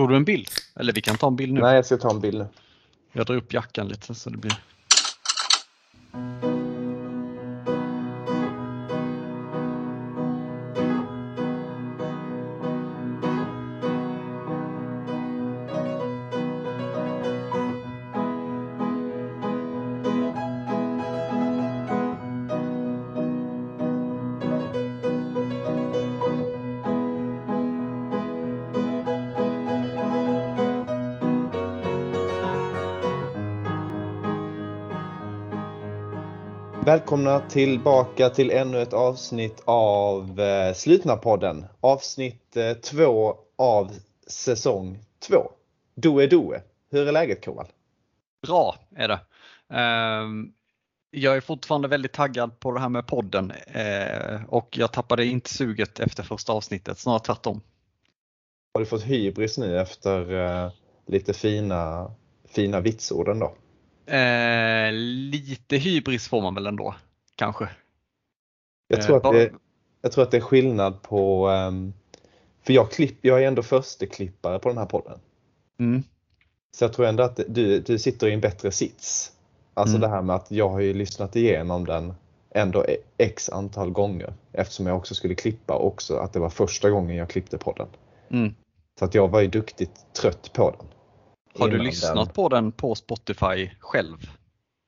Tog du en bild? Eller vi kan ta en bild nu. Nej, jag ska ta en bild nu. Jag drar upp jackan lite så det blir... Välkomna tillbaka till ännu ett avsnitt av eh, Slutna-podden. Avsnitt eh, två av säsong två. Doe Doe. Hur är läget Koval? Bra är det. Ehm, jag är fortfarande väldigt taggad på det här med podden eh, och jag tappade inte suget efter första avsnittet, snarare tvärtom. Har du fått hybris nu efter eh, lite fina, fina vitsorden då? Eh, lite hybris får man väl ändå, kanske. Jag tror, Eh, att bara- det, jag tror att det är skillnad på, ehm, för jag, klipp, jag är ändå försteklippare på den här podden. Mm, Så jag tror ändå att du, du sitter i en bättre sits. Alltså Mm. det här med att jag har ju lyssnat igenom den ändå e- x antal gånger eftersom jag också skulle klippa också att det var första gången jag klippte podden. mm. Så att jag var ju duktigt trött på den. Har du lyssnat den- på den på Spotify själv?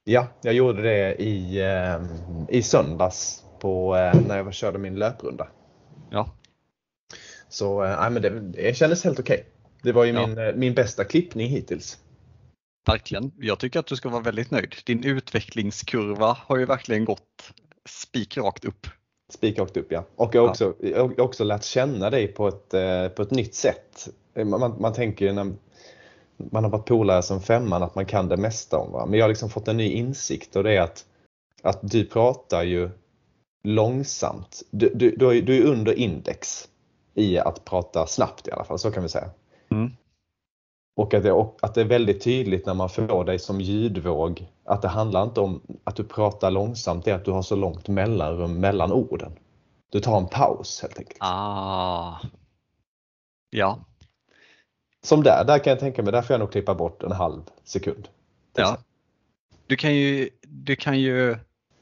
Ja, jag gjorde det i, ehm, i söndags på, eh, när jag körde min löprunda. Ja. Så eh, nej, men det, det kändes helt okej. Det var ju Ja. min, eh, min bästa klippning hittills. Verkligen. Jag tycker att du ska vara väldigt nöjd. Din utvecklingskurva har ju verkligen gått spikrakt upp. Spikrakt upp ja. Och jag har Ja. också, jag har också lärt känna dig på ett, eh, på ett nytt sätt. Eh, Man, man, man tänker ju när man har varit polare som femman att man kan det mesta om varandra. Men jag har liksom fått en ny insikt och det är att, att du pratar ju långsamt. Du, du, du, är, du är under index i att prata snabbt i alla fall, så kan vi säga. Mm. Och att det, och att det är väldigt tydligt när man får dig som ljudvåg att det handlar inte om att du pratar långsamt, det är att du har så långt mellanrum mellan orden. Du tar en paus helt enkelt. Ah. Ja, Som där, där kan jag tänka mig, där får jag nog klippa bort en halv sekund. Ja. Du kan ju, du kan ju,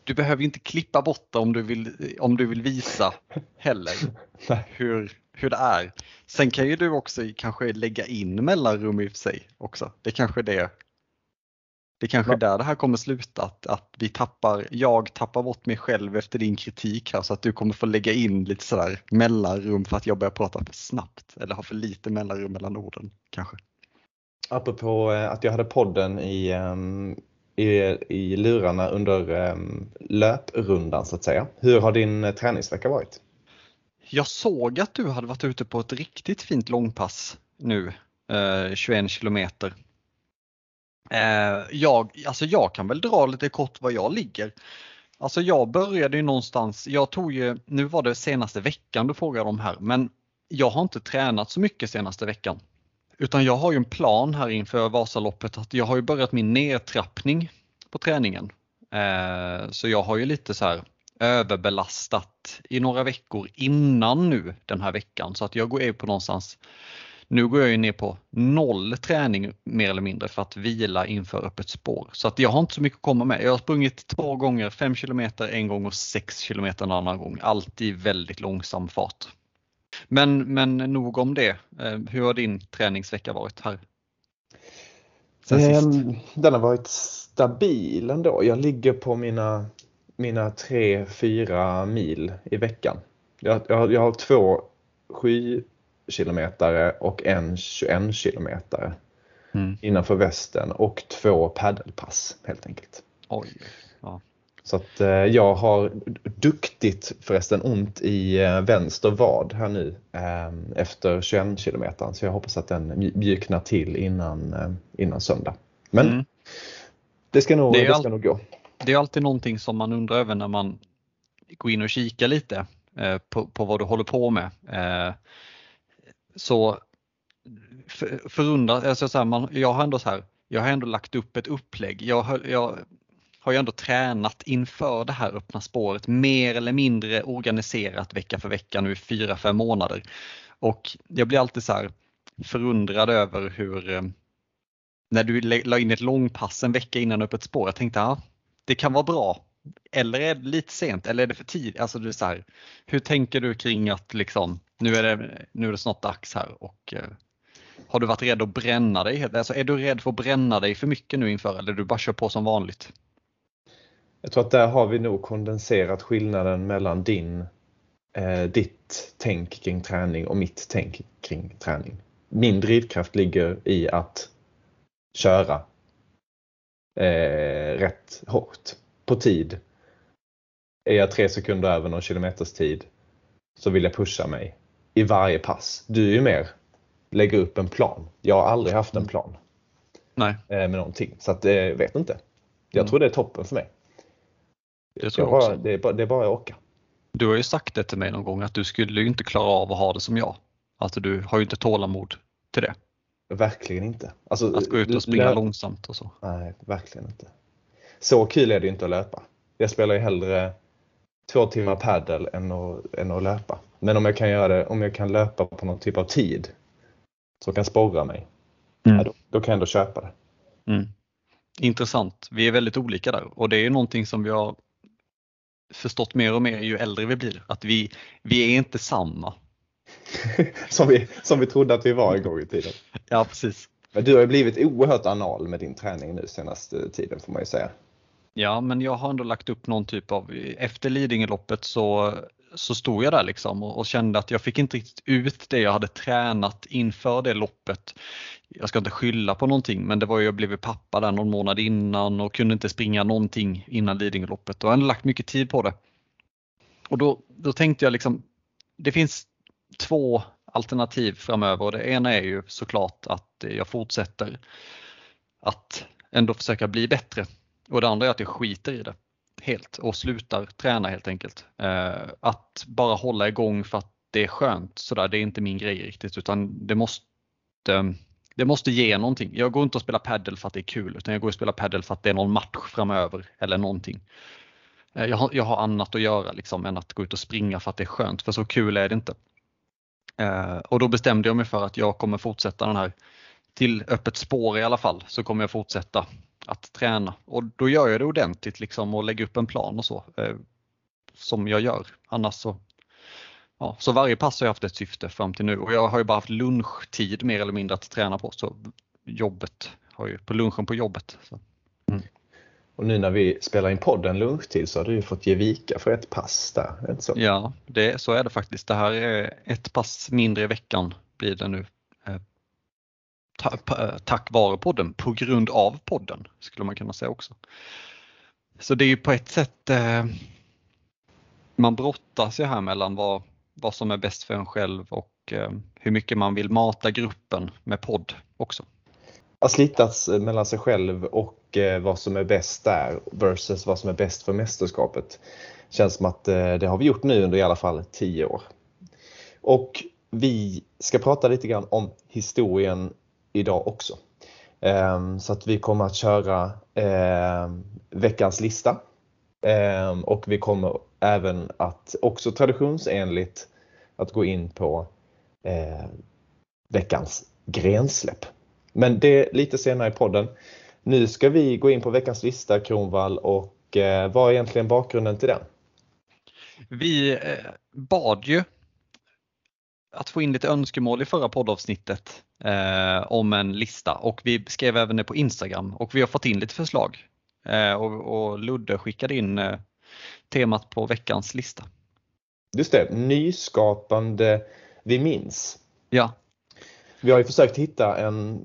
du behöver inte klippa bort det om du vill, om du vill visa heller hur, hur det är. Sen kan ju du också kanske lägga in mellanrum i och för sig också. Det kanske är det. Det kanske är där det här kommer sluta, att, att vi tappar, jag tappar bort mig själv efter din kritik här så att du kommer få lägga in lite sådär mellanrum för att jag börjar prata för snabbt eller har för lite mellanrum mellan orden kanske. Apropå eh, att jag hade podden i, ehm, i, i lurarna under ehm, löprundan så att säga. Hur har din eh, träningsvecka varit? Jag såg att du hade varit ute på ett riktigt fint långpass nu, eh, 21 kilometer. Eh, jag, alltså jag kan väl dra lite kort var jag ligger. Alltså jag började ju någonstans, jag tog ju, nu var det senaste veckan du frågade om här, men jag har inte tränat så mycket senaste veckan. Utan jag har ju en plan här inför Vasaloppet att jag har ju börjat min nedtrappning på träningen. Eh, så jag har ju lite så här överbelastat i några veckor innan nu den här veckan så att jag går ju på någonstans nu går jag ju ner på noll träning mer eller mindre för att vila inför öppet spår. Så att jag har inte så mycket att komma med. Jag har sprungit två gånger 5 kilometer en gång och 6 kilometer en annan gång. Allt i väldigt långsam fart. Men, men nog om det. Eh, Hur har din träningsvecka varit här? Sen? Ehm, Den har varit stabil ändå. Jag ligger på mina, mina 3-4 mil i veckan. Jag, jag, jag har två 7 kilometare och en 21 kilometare Mm. innanför västen och två paddelpass helt enkelt. Oj. Ja. Så att eh, jag har duktigt förresten ont i eh, vänster vad här nu eh, efter 21 kilometer. Så jag hoppas att den mj- mjuknar till innan, innan söndag. Men Mm. det ska nog, Det det ska nog gå. Det är alltid någonting som man undrar över när man går in och kikar lite på, på vad du håller på med. Så för, alltså så här, man, jag har ändå så här, jag har ändå lagt upp ett upplägg. Jag, har- jag har ju ändå tränat inför det här öppna spåret mer eller mindre organiserat vecka för vecka nu i fyra, fem månader. Och jag blir alltid så här, förundrad över hur eh, när du la in ett långpass en vecka innan Öppet spår. Jag tänkte ja, det kan vara bra. Eller är det lite sent eller är det för tidigt? Alltså, det är så här, hur tänker du kring att liksom, nu, är det, nu är det snart dags här och eh, har du varit rädd att bränna dig? Alltså, är du rädd för att bränna dig för mycket nu inför eller du bara kör på som vanligt? Jag tror att där har vi nog kondenserat skillnaden mellan din, eh, ditt tänk kring träning och mitt tänk kring träning. Min drivkraft ligger i att köra eh, rätt hårt på tid. Är jag tre sekunder över någon kilometers tid så vill jag pusha mig i varje pass. Du är ju mer lägga upp en plan. Jag har aldrig haft en plan Nej. Eh, med någonting så att jag eh, vet inte. Jag mm. tror det är toppen för mig. Det, tror jag bara, det, är bara, det är bara att åka. Du har ju sagt det till mig någon gång att du skulle ju inte klara av att ha det som jag. Alltså du har ju inte tålamod till det. Verkligen inte. Alltså, att gå ut och springa långsamt och så. Nej, verkligen inte. Så kul är det inte att löpa. Jag spelar ju hellre två timmar paddel än att, än att löpa. Men om jag kan göra det, om jag kan löpa på någon typ av tid som kan sporra mig, mm. ja, då, då, kan jag ändå köpa det. Mm. Intressant. Vi är väldigt olika där och det är någonting som vi har förstått mer och mer ju äldre vi blir, att vi, vi är inte samma. som, vi, som vi trodde att vi var en gång i tiden. Ja, precis. Men du har ju blivit oerhört anal med din träning nu senaste tiden får man ju säga. Ja, men jag har ändå lagt upp någon typ av, efter Lidingöloppet så, så stod jag där liksom och, och, kände att jag fick inte riktigt ut det jag hade tränat inför det loppet. Jag ska inte skylla på någonting, men det var ju jag blev pappa där någon månad innan och kunde inte springa någonting innan Lidingöloppet och jag hade lagt mycket tid på det. Och då, då tänkte jag liksom, det finns två alternativ framöver och det ena är ju såklart att jag fortsätter att ändå försöka bli bättre och det andra är att jag skiter i det helt och slutar träna helt enkelt. Eh, att bara hålla igång för att det är skönt sådär, det är inte min grej riktigt utan det måste det måste ge någonting. Jag går inte och spelar padel för att det är kul utan jag går och spelar padel för att det är någon match framöver eller någonting. Eh, jag har, jag har annat att göra liksom än att gå ut och springa för att det är skönt för så kul är det inte. Eh, och då bestämde jag mig för att jag kommer fortsätta den här till öppet spår i alla fall så kommer jag fortsätta att träna och då gör jag det ordentligt liksom och lägger upp en plan och så eh, som jag gör. Annars så, ja, så varje pass har jag haft ett syfte fram till nu och jag har ju bara haft lunchtid mer eller mindre att träna på så jobbet har ju på lunchen på jobbet. Mm. Och nu när vi spelar in podden lunchtid så har du ju fått ge vika för ett pass där, inte så? Ja, det, så är det faktiskt. Det här är ett pass mindre i veckan blir det nu tack vare podden, på grund av podden skulle man kunna säga också. Så det är ju på ett sätt eh, man brottas ju här mellan vad, vad som är bäst för en själv och eh, hur mycket man vill mata gruppen med podd också. Att slitas eh, mellan sig själv och eh, vad som är bäst där versus vad som är bäst för mästerskapet. Känns som att eh, det har vi gjort nu under i alla fall 10 år. Och vi ska prata lite grann om historien idag också. Ehm, så att vi kommer att köra ehm, veckans lista ehm, och vi kommer även att också traditionsenligt att gå in på eh, veckans grensläpp. Men det lite senare i podden. Nu ska vi gå in på veckans lista Kronvall och eh, vad är egentligen bakgrunden till den? Vi eh, bad ju att få in lite önskemål i förra poddavsnittet eh, om en lista och vi skrev även det på Instagram och vi har fått in lite förslag. Eh, och, och, Ludde skickade in eh, temat på veckans lista. Just det, nyskapande vi minns. Ja. Vi har ju försökt hitta en,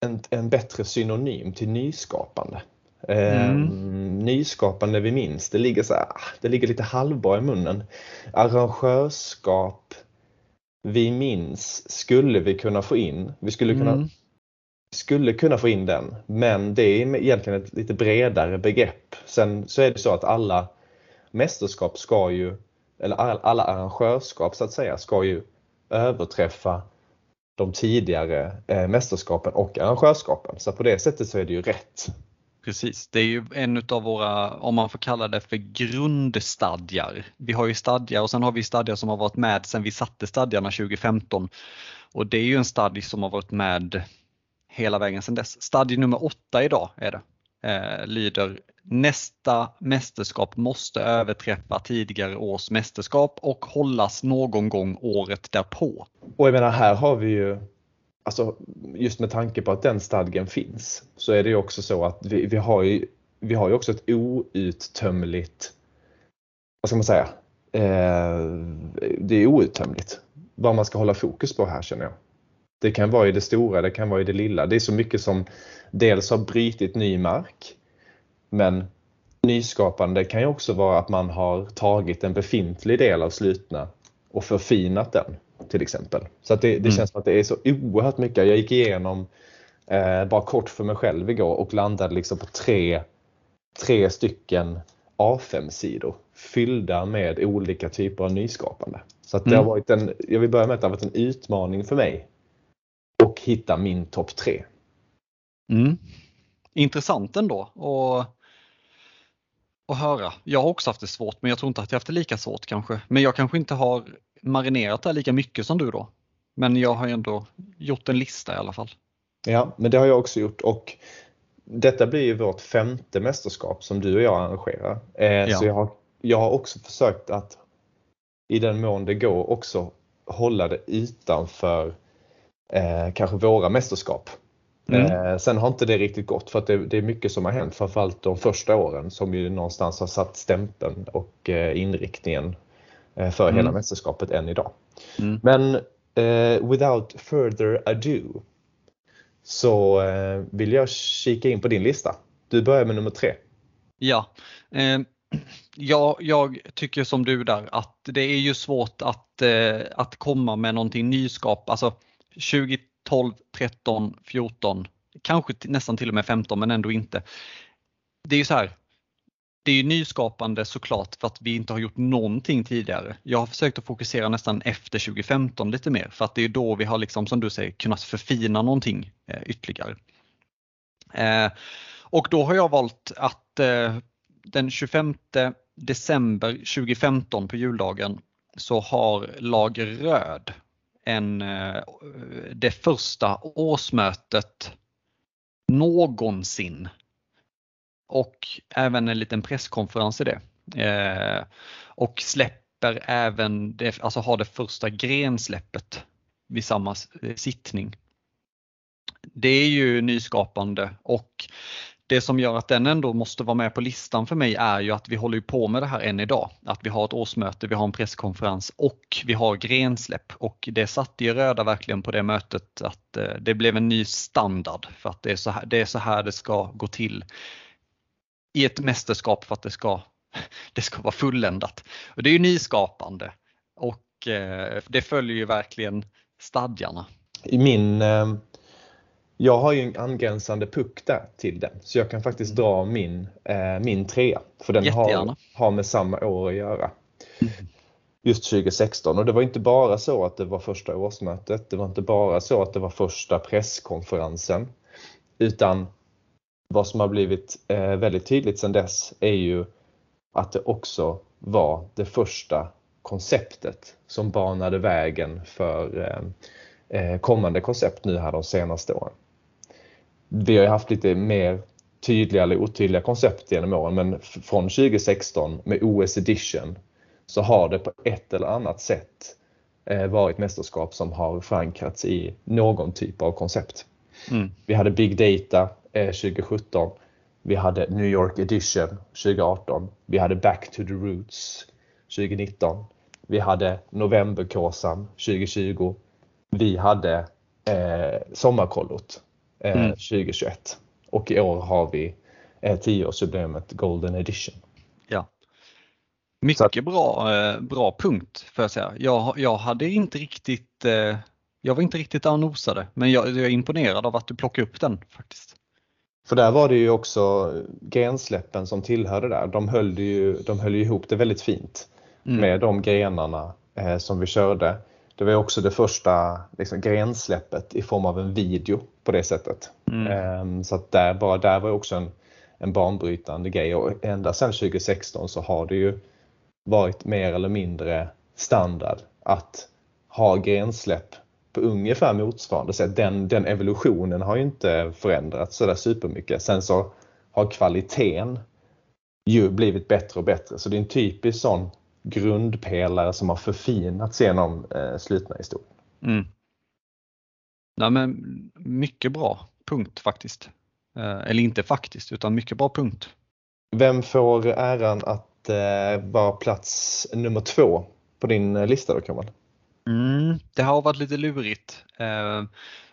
en, en bättre synonym till nyskapande. Eh, mm. Nyskapande vi minns, det ligger, så här, det ligger lite halvbra i munnen. Arrangörskap, vi minns skulle vi kunna få in. Vi skulle kunna, mm. skulle kunna få in den, men det är egentligen ett lite bredare begrepp. Sen så är det så att alla mästerskap ska ju, eller alla arrangörskap så att säga, ska ju överträffa de tidigare eh, mästerskapen och arrangörskapen. Så på det sättet så är det ju rätt. Precis, det är ju en av våra, om man får kalla det för grundstadgar. Vi har ju stadgar och sen har vi stadgar som har varit med sedan vi satte stadgarna 2015. Och det är ju en stadg som har varit med hela vägen sedan dess. Stadie nummer åtta idag är det. Eh, lyder nästa mästerskap måste överträffa tidigare års mästerskap och hållas någon gång året därpå. Och jag menar här har vi ju alltså just med tanke på att den stadgen finns så är det ju också så att vi, vi, har, ju, vi har ju också ett outtömligt, vad ska man säga, eh, det är outtömligt vad man ska hålla fokus på här känner jag. Det kan vara i det stora, det kan vara i det lilla. Det är så mycket som dels har brytit ny mark men nyskapande kan ju också vara att man har tagit en befintlig del av slutna och förfinat den till exempel. Så att det, det mm. känns som att det är så oerhört mycket. Jag gick igenom eh, bara kort för mig själv igår och landade liksom på tre, tre stycken A5-sidor fyllda med olika typer av nyskapande. Så det mm. har varit en, jag vill börja med att det har varit en utmaning för mig och hitta min topp tre. Mm. Intressant ändå att, att höra. Jag har också haft det svårt men jag tror inte att jag haft det lika svårt kanske. Men jag kanske inte har marinerat det lika mycket som du då. Men jag har ändå gjort en lista i alla fall. Ja, men det har jag också gjort och detta blir ju vårt femte mästerskap som du och jag arrangerar. Eh, ja. Så jag har, jag har också försökt att i den mån det går också hålla det utanför eh, kanske våra mästerskap. Mm. Eh, sen har inte det riktigt gått för att det, det, är mycket som har hänt, framförallt de första åren som ju någonstans har satt stämpeln och eh, inriktningen för mm. hela mästerskapet än idag. Mm. Men eh, without further ado så eh, vill jag kika in på din lista. Du börjar med nummer tre. Ja, eh, ja jag tycker som du där att det är ju svårt att, eh, att komma med någonting nyskap. Alltså 2012, 13, 14, kanske nästan till och med 15 men ändå inte. Det är ju så här, det är nyskapande såklart för att vi inte har gjort någonting tidigare. Jag har försökt att fokusera nästan efter 2015 lite mer för att det är då vi har liksom som du säger kunnat förfina någonting eh, ytterligare. Eh, och då har jag valt att eh, den 25 december 2015 på juldagen så har lag Röd en, eh, det första årsmötet någonsin och även en liten presskonferens i det. Eh, och släpper även, det, alltså har det första grensläppet vid samma sittning. Det är ju nyskapande och det som gör att den ändå måste vara med på listan för mig är ju att vi håller på med det här än idag. Att vi har ett årsmöte, vi har en presskonferens och vi har grensläpp och det satte ju Röda verkligen på det mötet att eh, det blev en ny standard för att det är så här det, är så här det ska gå till i ett mästerskap för att det ska, det ska vara fulländat. Och det är ju nyskapande och eh, det följer ju verkligen stadgarna. I min, eh, jag har ju en angränsande puck där till den så jag kan faktiskt mm. dra min, eh, min trea för den har, har med samma år att göra. Mm. Just 2016 och det var inte bara så att det var första årsmötet, det var inte bara så att det var första presskonferensen utan vad som har blivit eh, väldigt tydligt sedan dess är ju att det också var det första konceptet som banade vägen för eh, eh, kommande koncept nu här de senaste åren. Vi har ju haft lite mer tydliga eller otydliga koncept genom åren men från 2016 med OS edition så har det på ett eller annat sätt varit mästerskap som har förankrats i någon typ av koncept. Mm. Vi hade Big Data 2017. Vi hade New York Edition 2018. Vi hade Back to the Roots 2019. Vi hade Novemberkåsan 2020. Vi hade eh, Sommarkollot eh, mm. 2021. Och i år har vi eh, 10-årsjubileumet Golden Edition. Ja. Mycket bra, eh, bra punkt för att säga. Jag, jag hade inte riktigt eh, jag var inte riktigt där och nosade men jag, jag är imponerad av att du plockar upp den faktiskt. För där var det ju också grensläppen som tillhörde där. De höll ju, de höll ihop det väldigt fint mm. med de grenarna eh, som vi körde. Det var också det första liksom, grensläppet i form av en video på det sättet. Mm. Eh, så att där, bara där var också en, en banbrytande grej och ända sedan 2016 så har det ju varit mer eller mindre standard att ha grensläpp på ungefär motsvarande sätt. Den, den evolutionen har ju inte förändrats sådär supermycket. Sen så har kvaliteten ju blivit bättre och bättre. Så det är en typisk sån grundpelare som har förfinats genom eh, slutna historien. Mm. Ja, men mycket bra punkt faktiskt. Eh, eller inte faktiskt, utan mycket bra punkt. Vem får äran att eh, vara plats nummer två på din eh, lista då Kamal? Mm, det har varit lite lurigt. Eh,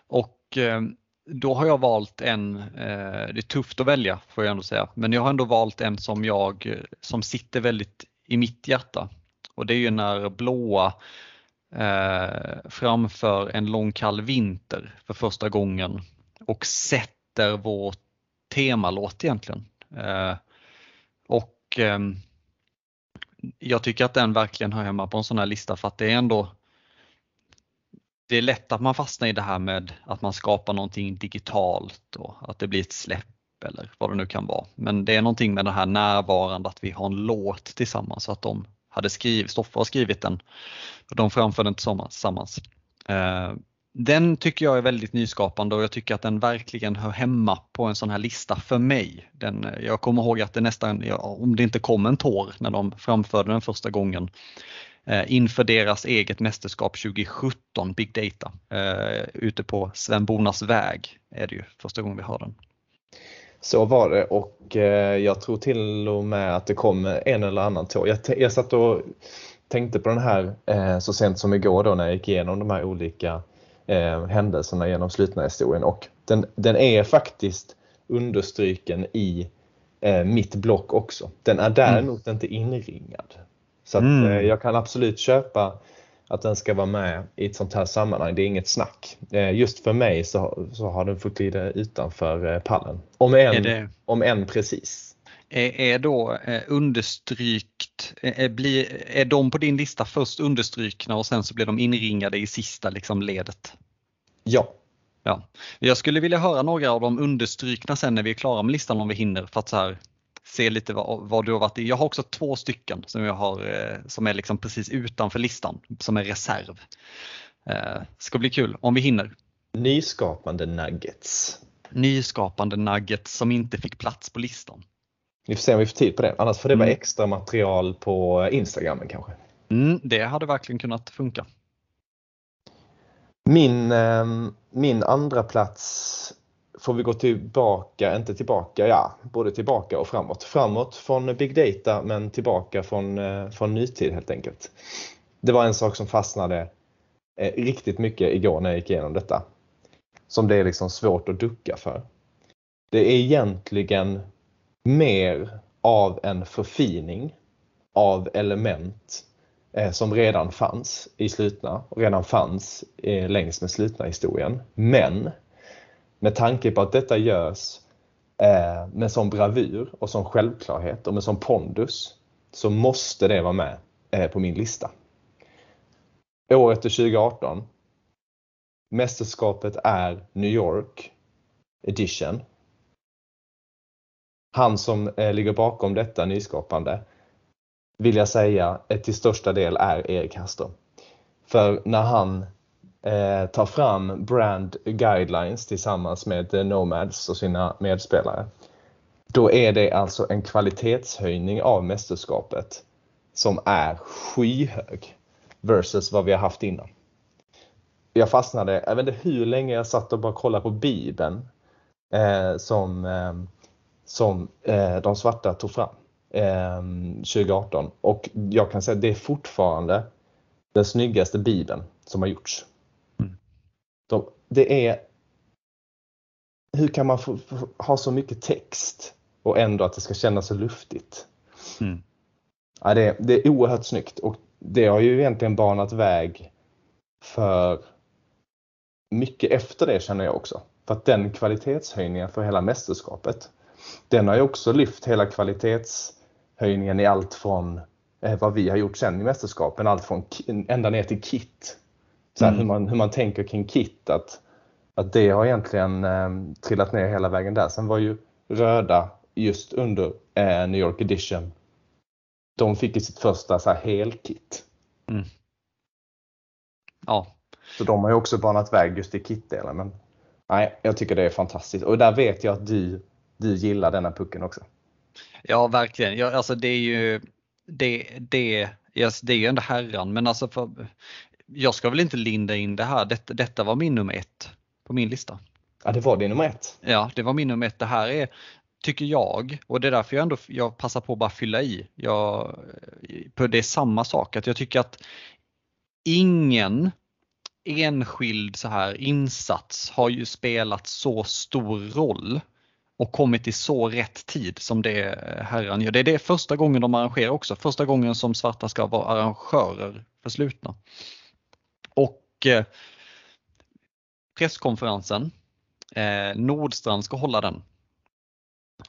och eh, då har jag valt en, eh, det är tufft att välja får jag ändå säga, men jag har ändå valt en som jag, eh, som sitter väldigt i mitt hjärta. Och det är ju när blåa eh, framför en lång kall vinter för första gången och sätter vår temalåt egentligen. Eh, och eh, jag tycker att den verkligen hör hemma på en sån här lista för att det är ändå det är lätt att man fastnar i det här med att man skapar någonting digitalt och att det blir ett släpp eller vad det nu kan vara. Men det är någonting med det här närvarande att vi har en låt tillsammans, att de hade skrivit, Stoffe har skrivit den och de framför den tillsammans. Eh, den tycker jag är väldigt nyskapande och jag tycker att den verkligen hör hemma på en sån här lista för mig. Den, jag kommer ihåg att det nästan, om det inte kom en tår när de framförde den första gången, inför deras eget mästerskap 2017, Big Data, eh, ute på Sven Bonas väg är det ju första gången vi har den. Så var det och eh, jag tror till och med att det kom en eller annan tår. Jag, jag satt och tänkte på den här eh, så sent som igår då när jag gick igenom de här olika eh, händelserna genom slutna historien och den, den är faktiskt understryken i eh, mitt block också. Den är däremot mm. inte inringad. Så att, mm. Eh, jag kan absolut köpa att den ska vara med i ett sånt här sammanhang. Det är inget snack. Eh, just för mig så, så har den fått glida utanför eh, pallen. Om en, det... om en precis. Är, är då understrykt, är, blir, är de på din lista först understrykna och sen så blir de inringade i sista liksom ledet? Ja. Ja. Jag skulle vilja höra några av de understrykna sen när vi är klara med listan om vi hinner för att så här, se lite vad, vad, du har varit i. Jag har också två stycken som jag har eh, som är liksom precis utanför listan som är reserv. Eh, ska bli kul om vi hinner. Nyskapande nuggets. Nyskapande nuggets som inte fick plats på listan. Vi får se om vi får tid på det. Annars får det vara mm. extra material på Instagramen kanske. Mm, det hade verkligen kunnat funka. Min, eh, min andra plats får vi gå tillbaka, inte tillbaka, ja, både tillbaka och framåt. Framåt från big data men tillbaka från, eh, från nutid helt enkelt. Det var en sak som fastnade eh, riktigt mycket igår när jag gick igenom detta. Som det är liksom svårt att ducka för. Det är egentligen mer av en förfining av element eh, som redan fanns i slutna och redan fanns eh, längs med slutna historien. Men med tanke på att detta görs eh, med sån bravur och sån självklarhet och med sån pondus så måste det vara med eh, på min lista. Året är 2018. Mästerskapet är New York edition. Han som eh, ligger bakom detta nyskapande vill jag säga eh, till största del är Erik Haster. För när han eh, tar fram brand guidelines tillsammans med eh, Nomads och sina medspelare. Då är det alltså en kvalitetshöjning av mästerskapet som är skyhög versus vad vi har haft innan. Jag fastnade, jag vet inte hur länge jag satt och bara kollade på Bibeln eh, som, eh, som eh, de svarta tog fram eh, 2018 och jag kan säga att det är fortfarande den snyggaste Bibeln som har gjorts. De, det är hur kan man få, få, ha så mycket text och ändå att det ska kännas så luftigt? Mm. Ja, det, det, är oerhört snyggt och det har ju egentligen banat väg för mycket efter det känner jag också. För att den kvalitetshöjningen för hela mästerskapet, den har ju också lyft hela kvalitetshöjningen i allt från eh, vad vi har gjort sen i mästerskapen, allt från ända ner till kit så mm. hur, man, hur man tänker kring kit. Att, att det har egentligen eh, trillat ner hela vägen där. Sen var ju röda just under eh, New York Edition. De fick ju sitt första så här helkit. Mm. Ja, Så de har ju också banat väg just i kitdelen. Men nej, jag tycker det är fantastiskt. Och där vet jag att du, du gillar denna pucken också. Ja, verkligen. Ja, alltså det är ju det, det, yes, det är ju ändå herran, men alltså för, jag ska väl inte linda in det här. Detta, detta var min nummer ett på min lista. Ja, det var din nummer ett. Ja, det var min nummer ett. Det här är, tycker jag, och det är därför jag ändå jag passar på att bara fylla i. Jag, det är samma sak, att jag tycker att ingen enskild så här insats har ju spelat så stor roll och kommit i så rätt tid som det herran gör. Det är det första gången de arrangerar också, första gången som svarta ska vara arrangörer för slutna. Och eh, presskonferensen, eh, Nordstrand ska hålla den.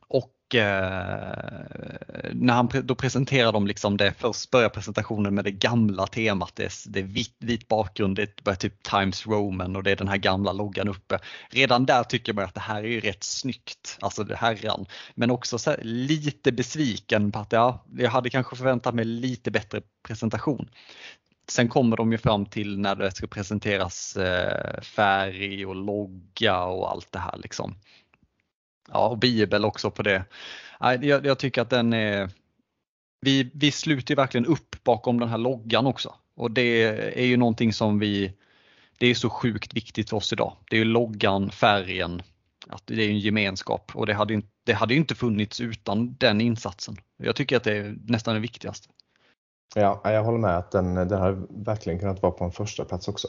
Och eh, när han, då presenterar de liksom det, först börjar presentationen med det gamla temat, det är, det är vit, vit bakgrund, det är typ Times Roman och det är den här gamla loggan uppe. Redan där tycker man att det här är ju rätt snyggt, alltså det herran. Men också här, lite besviken på att ja, jag hade kanske förväntat mig lite bättre presentation. Sen kommer de ju fram till när det ska presenteras eh, färg och logga och allt det här liksom. Ja, och bibel också på det. Jag, jag tycker att den är, vi, vi sluter verkligen upp bakom den här loggan också. Och det är ju någonting som vi, det är så sjukt viktigt för oss idag. Det är ju loggan, färgen, att det är en gemenskap och det hade, inte, det hade inte funnits utan den insatsen. Jag tycker att det är nästan det viktigaste. Ja, jag håller med att den, den hade verkligen kunnat vara på en första plats också.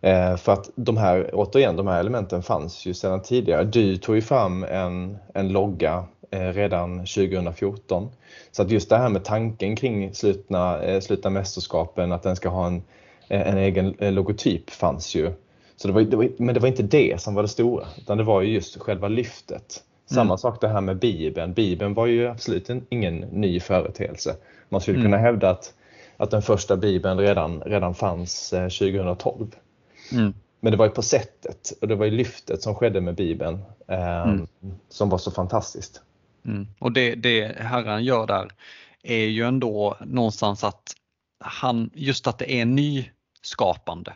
Eh, för att de här, återigen, de här elementen fanns ju sedan tidigare. Du tog ju fram en, en logga eh, redan 2014. Så att just det här med tanken kring slutna, eh, slutna mästerskapen, att den ska ha en, eh, en egen eh, logotyp fanns ju. Så det var, det var, men det var inte det som var det stora, utan det var ju just själva lyftet. Samma mm. sak det här med Bibeln. Bibeln var ju absolut ingen ny företeelse. Man skulle mm. kunna hävda att, att den första Bibeln redan, redan fanns 2012. Mm. Men det var ju på sättet och det var ju lyftet som skedde med Bibeln eh, mm. som var så fantastiskt. Mm. Och det, det Herren gör där är ju ändå någonstans att han, just att det är nyskapande.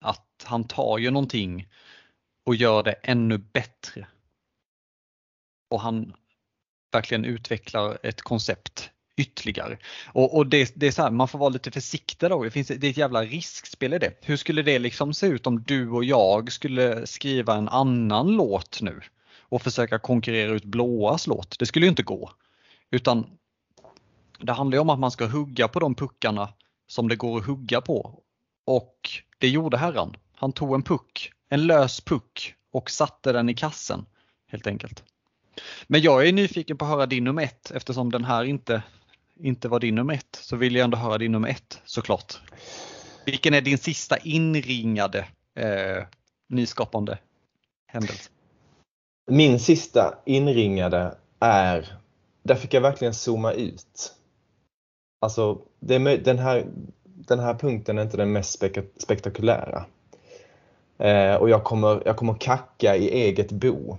Att han tar ju någonting och gör det ännu bättre. Och han verkligen utvecklar ett koncept ytterligare. Och, och det, det, är så här, man får vara lite försiktig då. Det, finns, det är ett jävla riskspel i det. Hur skulle det liksom se ut om du och jag skulle skriva en annan låt nu och försöka konkurrera ut blåas låt? Det skulle ju inte gå. Utan det handlar ju om att man ska hugga på de puckarna som det går att hugga på. Och det gjorde herran. Han tog en puck, en lös puck och satte den i kassen helt enkelt. Men jag är nyfiken på att höra din nummer ett eftersom den här inte inte var din nummer ett så vill jag ändå höra din nummer ett såklart. Vilken är din sista inringade eh, nyskapande händelse? Min sista inringade är, där fick jag verkligen zooma ut. Alltså det, den, här, den här punkten är inte den mest spektakulära. Eh, och jag kommer, jag kommer kacka i eget bo.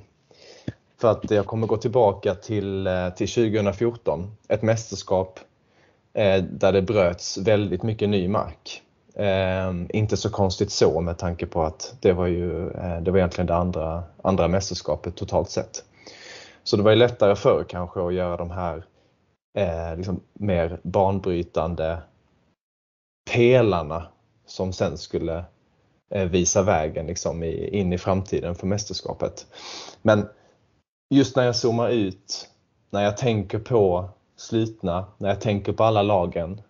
För att jag kommer gå tillbaka till, eh, till 2014, ett mästerskap eh, där det bröts väldigt mycket ny mark. Eh, inte så konstigt så med tanke på att det var ju eh, det var egentligen det andra, andra mästerskapet totalt sett. Så det var ju lättare förr kanske att göra de här eh, liksom mer banbrytande pelarna som sen skulle eh, visa vägen liksom i, in i framtiden för mästerskapet. Men just när jag zoomar ut, när jag tänker på slutna, när jag tänker på alla lagen,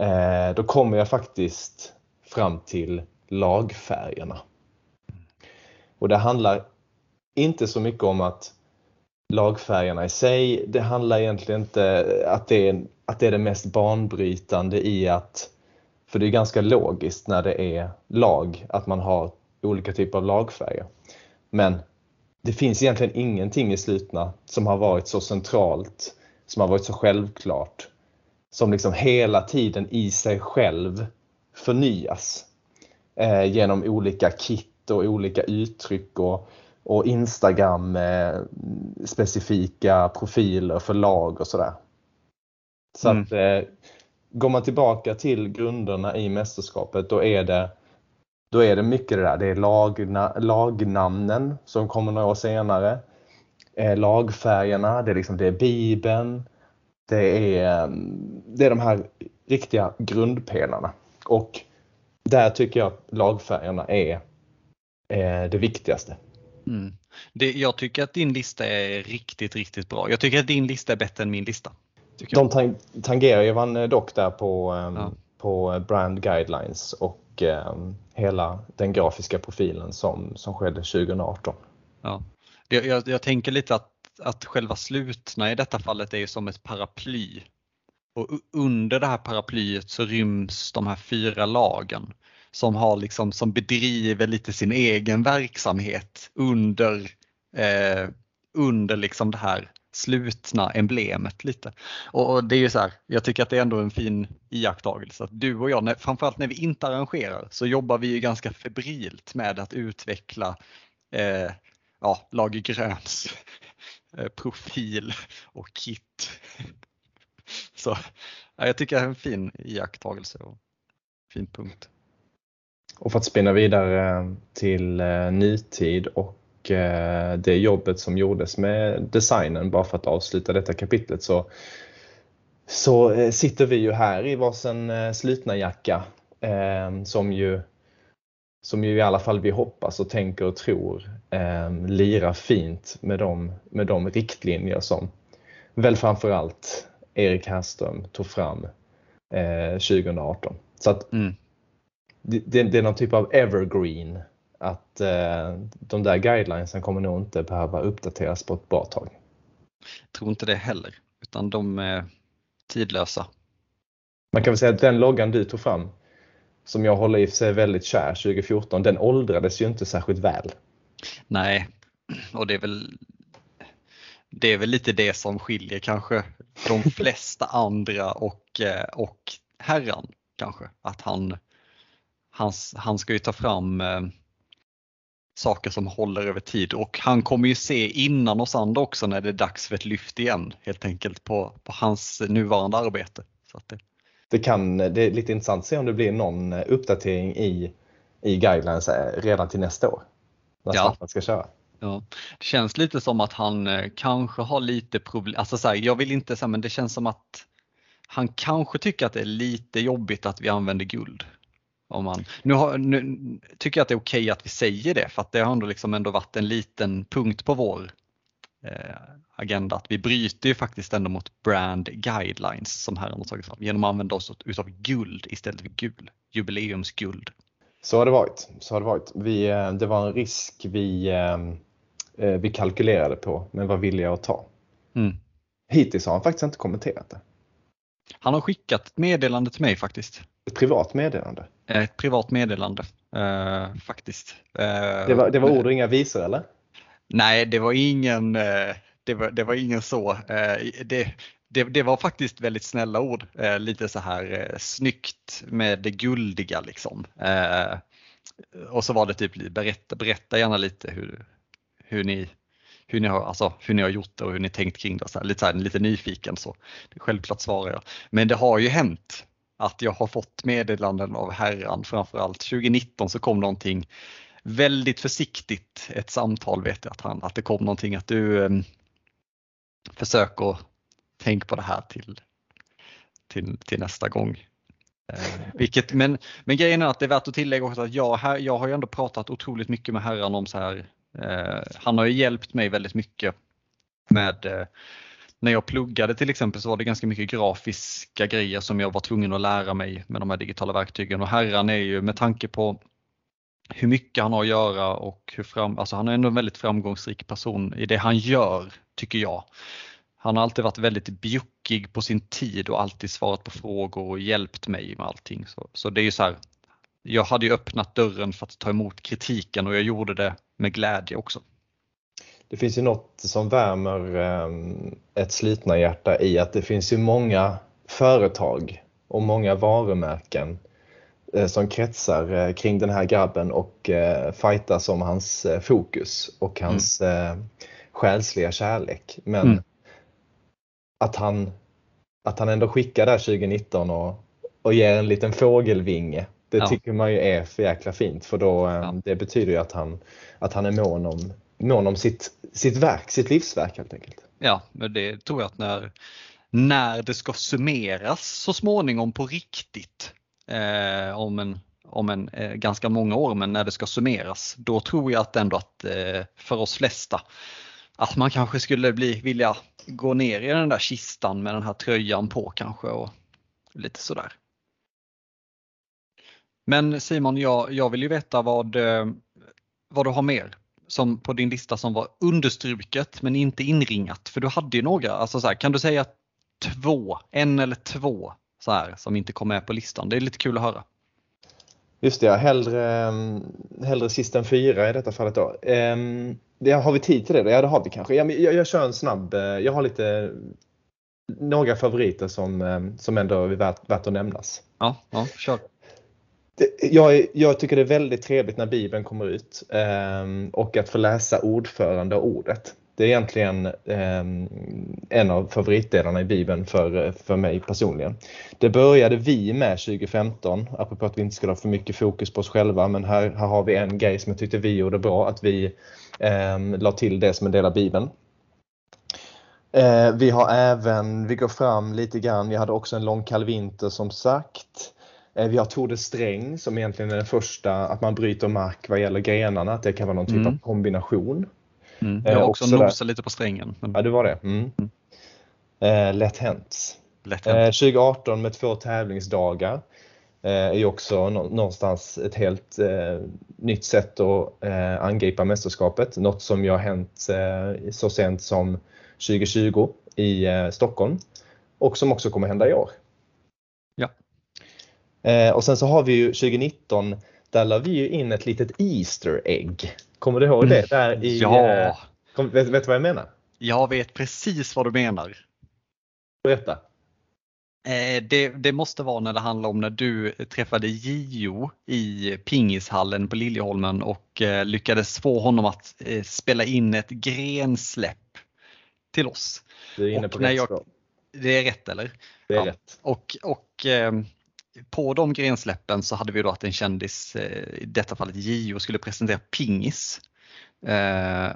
eh, då kommer jag faktiskt fram till lagfärgerna. Och det handlar inte så mycket om att lagfärgerna i sig, det handlar egentligen inte att det är, att det är det mest banbrytande i att, för det är ganska logiskt när det är lag, att man har olika typer av lagfärger. Men det finns egentligen ingenting i slutna som har varit så centralt, som har varit så självklart, som liksom hela tiden i sig själv förnyas eh, genom olika kit och olika uttryck och och Instagram specifika profiler för lag och sådär. Så mm. att eh, går man tillbaka till grunderna i mästerskapet då är det då är det mycket det där. Det är lagna, lagnamnen som kommer några år senare. Eh, lagfärgerna, det är, liksom, det är Bibeln. Det är, det är de här riktiga grundpelarna. Och där tycker jag att lagfärgerna är eh, det viktigaste. Mm. Det, jag tycker att din lista är riktigt, riktigt bra. Jag tycker att din lista är bättre än min lista. De tang tangerar ju varandra dock där på, um, ja. på brand guidelines och och eh, hela den grafiska profilen som, som skedde 2018. Ja. Jag, jag, jag tänker lite att, att själva slutna i detta fallet är som ett paraply. Och under det här paraplyet så ryms de här fyra lagen som har liksom, som bedriver lite sin egen verksamhet under, eh, under liksom det här slutna emblemet lite. Och det är ju så här, jag tycker att det är ändå en fin iakttagelse att du och jag, när, framförallt när vi inte arrangerar, så jobbar vi ju ganska febrilt med att utveckla eh, ja, Lager Gröns eh, profil och kit. Så ja, jag tycker det är en fin iakttagelse och fin punkt. Och för att spinna vidare eh, till eh, nutid och det jobbet som gjordes med designen, bara för att avsluta detta kapitlet, så, så eh, sitter vi ju här i varsin eh, slutna jacka som ju som ju i alla fall vi hoppas och tänker och tror eh, lirar fint med de, med de riktlinjer som väl framförallt Erik Härström tog fram eh, 2018. Så att mm. det, det, är någon typ av evergreen att eh, de där guidelinesen kommer nog inte behöva uppdateras på ett bra tag. Jag tror inte det heller, utan de är tidlösa. Man kan väl säga att den loggan du tog fram, som jag håller i sig väldigt kär 2014, den åldrades ju inte särskilt väl. Nej, och det är väl det är väl lite det som skiljer kanske de flesta andra och, eh, och herran kanske. Att han, han, han ska ju ta fram eh, saker som håller över tid och han kommer ju se innan oss andra också när det är dags för ett lyft igen helt enkelt på, på hans nuvarande arbete. Så det... Det, kan, det är lite intressant att se om det blir någon uppdatering i, i guidelines eh, redan till nästa år. När ja. ska köra. Ja. Det känns lite som att han eh, kanske har lite problem, alltså så här, jag vill inte säga men det känns som att han kanske tycker att det är lite jobbigt att vi använder guld. Om man, nu, har, nu tycker jag att det är okej okay att vi säger det för att det har ändå, liksom ändå varit en liten punkt på vår eh, agenda att vi bryter ju faktiskt ändå mot brand guidelines som herren har tagit fram genom att använda oss utav guld istället för gul, jubileumsguld. Så har det varit. Så har det, varit. Vi, eh, det var en risk vi, eh, eh, vi kalkylerade på men var villiga att ta. Mm. Hittills har han faktiskt inte kommenterat det. Han har skickat ett meddelande till mig faktiskt. Ett privat meddelande? Ett privat meddelande eh, faktiskt. Eh, det, var, det var ord och inga visor eller? Nej, det var ingen, eh, det var, det var ingen så. Eh, det, det, det, var faktiskt väldigt snälla ord. Eh, lite så här eh, snyggt med det guldiga liksom. Eh, och så var det typ berätta, berätta gärna lite hur, hur ni hur ni har, alltså, hur ni har gjort det och hur ni tänkt kring det. Så här, lite, så här, lite nyfiken så. Självklart svarar jag. Men det har ju hänt att jag har fått meddelanden av herran framförallt 2019 så kom någonting väldigt försiktigt ett samtal vet jag att, han, att det kom någonting att du eh, försöker tänk på det här till, till, till nästa gång. Eh, vilket, men, men grejen är att det är värt att tillägga också att jag, här, jag har ju ändå pratat otroligt mycket med herran om så här Eh, han har ju hjälpt mig väldigt mycket med eh, när jag pluggade till exempel så var det ganska mycket grafiska grejer som jag var tvungen att lära mig med de här digitala verktygen och herran är ju med tanke på hur mycket han har att göra och hur fram, alltså han är ändå en väldigt framgångsrik person i det han gör tycker jag. Han har alltid varit väldigt bjuckig på sin tid och alltid svarat på frågor och hjälpt mig med allting. Så, så det är ju så här, jag hade ju öppnat dörren för att ta emot kritiken och jag gjorde det med glädje också. Det finns ju något som värmer ehm, ett slitna hjärta i att det finns ju många företag och många varumärken eh, som kretsar eh, kring den här grabben och eh, fightar som hans fokus och hans mm. själsliga kärlek. Men mm. att, han, att han ändå skickar där 2019 och, och ger en liten fågelvinge. Det ja. tycker man ju är för jäkla fint för då, ja. det betyder ju att han, att han är mån om, mån om sitt, sitt verk, sitt livsverk helt enkelt. Ja, men det tror jag att när, när det ska summeras så småningom på riktigt eh, om en, om en eh, ganska många år, men när det ska summeras, då tror jag att ändå att eh, för oss flesta att man kanske skulle bli, vilja gå ner i den där kistan med den här tröjan på kanske och lite sådär. Men Simon, jag, jag vill ju veta vad, eh, vad du har mer som på din lista som var understruket men inte inringat. För du hade ju några, alltså så här, kan du säga två, en eller två så här, som inte kom med på listan? Det är lite kul att höra. Just det, hellre, hellre sist än fyra i detta fallet då. Ehm, det, har vi tid till det? Ja, det har vi kanske. Jag, jag, jag kör en snabb, eh, jag har lite några favoriter som, eh, som ändå är värt, värt att nämnas. Ja, ja kör jag, jag, tycker det är väldigt trevligt när Bibeln kommer ut eh, och att få läsa ordförande och ordet. Det är egentligen eh, en av favoritdelarna i Bibeln för, för mig personligen. Det började vi med 2015, apropå att vi inte skulle ha för mycket fokus på oss själva, men här, här har vi en grej som jag tyckte vi gjorde bra, att vi eh, la till det som en del av Bibeln. Eh, vi har även, vi går fram lite grann, vi hade också en lång kall vinter som sagt. Eh, vi har Tore Sträng som egentligen är den första, att man bryter mark vad gäller grenarna, att det kan vara någon typ mm. av kombination. Mm. Jag har också, också nosat lite på strängen. Ja, du var det. Mm. Mm. Eh, lätt hänt. Lätt hänt. Eh, 2018 med två tävlingsdagar eh, är också någonstans ett helt eh, nytt sätt att eh, angripa mästerskapet. Något som ju har hänt eh, så sent som 2020 i Stockholm och som också kommer hända i år. Eh, och sen så har vi ju 2019, där la vi ju in ett litet Easter egg. Kommer du ihåg det? Mm. Där i, ja! Eh, kom, vet, vet du vad jag menar? Jag vet precis vad du menar. Berätta. Eh, det, det, måste vara när det handlar om när du träffade Gio i pingishallen på Liljeholmen och eh, lyckades få honom att eh, spela in ett grensläpp till oss. Du är inne på rätt jag, Det är rätt eller? Det är ja. rätt. Och, och på de grensläppen så hade vi då att en kändis, eh, i detta fallet Gio, skulle presentera pingis. Eh,